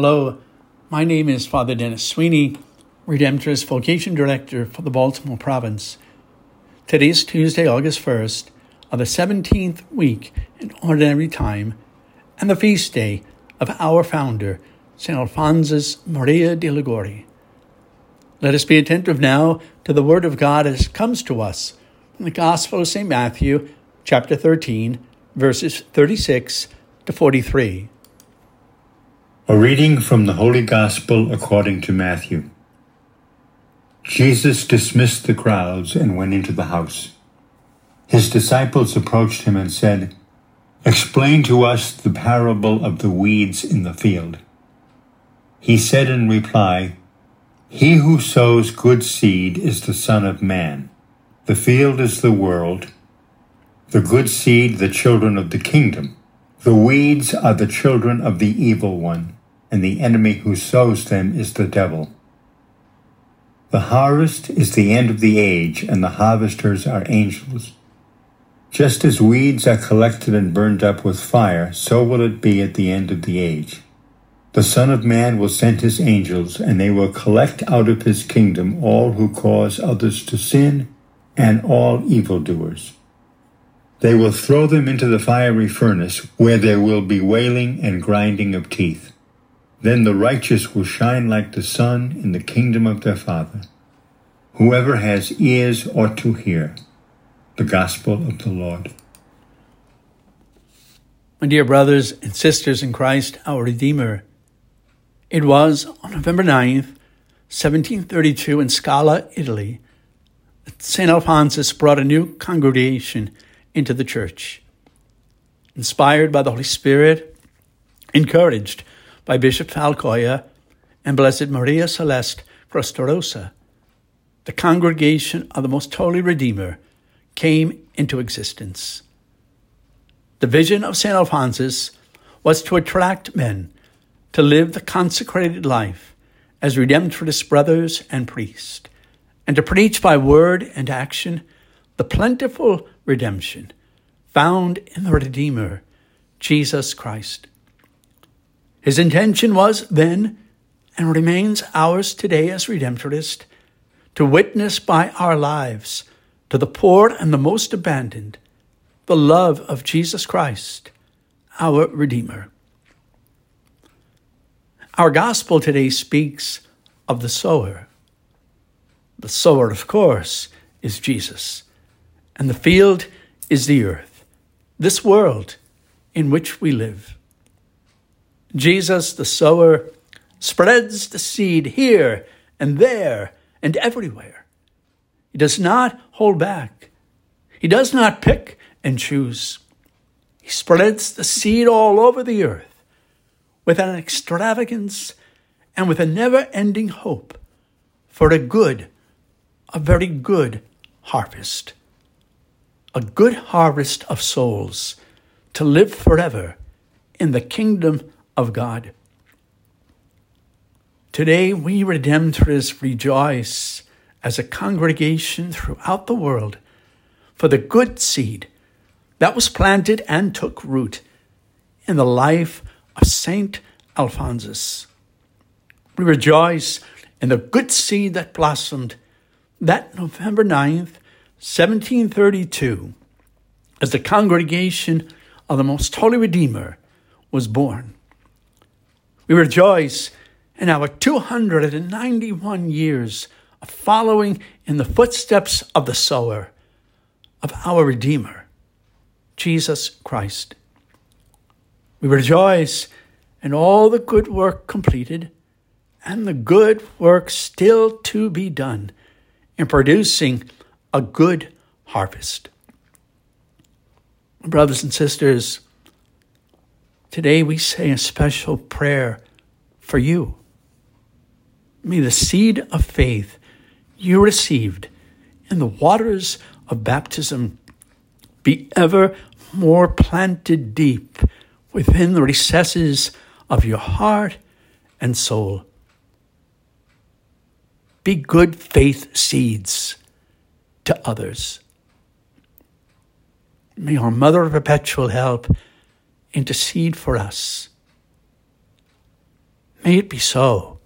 Hello, my name is Father Denis Sweeny, Redemptorist Vocation Director for the Baltimore Province. Today is Tuesday, August 1st, of the 17th week in Ordinary Time, and the feast day of our founder, St. Alphonsus Maria de Liguori. Let us be attentive now to the Word of God as it comes to us from the Gospel of St. Matthew, chapter 13, verses 36 to 43. A reading from the Holy Gospel according to Matthew. Jesus dismissed the crowds and went into the house. His disciples approached him and said, Explain to us the parable of the weeds in the field. He said in reply, He who sows good seed is the Son of Man. The field is the world, the good seed the children of the kingdom. The weeds are the children of the evil one and the enemy who sows them is the devil. The harvest is the end of the age, and the harvesters are angels. Just as weeds are collected and burned up with fire, so will it be at the end of the age. The Son of Man will send his angels, and they will collect out of his kingdom all who cause others to sin and all evildoers. They will throw them into the fiery furnace, where there will be wailing and grinding of teeth. Then the righteous will shine like the sun in the kingdom of their Father. Whoever has ears ought to hear the gospel of the Lord. My dear brothers and sisters in Christ, our Redeemer, it was on November 9th, 1732, in Scala, Italy, that St. Alphonsus brought a new congregation into the church. Inspired by the Holy Spirit, encouraged by Bishop Falcoia and Blessed Maria Celeste Crostarosa, the congregation of the Most Holy Redeemer came into existence. The vision of St. Alphonsus was to attract men to live the consecrated life as Redemptorist brothers and priests, and to preach by word and action the plentiful redemption found in the Redeemer, Jesus Christ. His intention was then, and remains ours today as Redemptorist, to witness by our lives to the poor and the most abandoned the love of Jesus Christ, our Redeemer. Our gospel today speaks of the sower. The sower, of course, is Jesus, and the field is the earth, this world in which we live. Jesus, the sower, spreads the seed here and there and everywhere. He does not hold back. He does not pick and choose. He spreads the seed all over the earth with an extravagance and with a never ending hope for a good, a very good harvest. A good harvest of souls to live forever in the kingdom of God. Today, we Redemptorists rejoice as a congregation throughout the world for the good seed that was planted and took root in the life of Saint Alphonsus. We rejoice in the good seed that blossomed that November 9th, 1732, as the congregation of the Most Holy Redeemer was born. We rejoice in our 291 years of following in the footsteps of the sower, of our Redeemer, Jesus Christ. We rejoice in all the good work completed and the good work still to be done in producing a good harvest. Brothers and sisters, Today we say a special prayer for you. May the seed of faith you received in the waters of baptism be ever more planted deep within the recesses of your heart and soul. Be good faith seeds to others. May our Mother of Perpetual Help intercede for us. May it be so.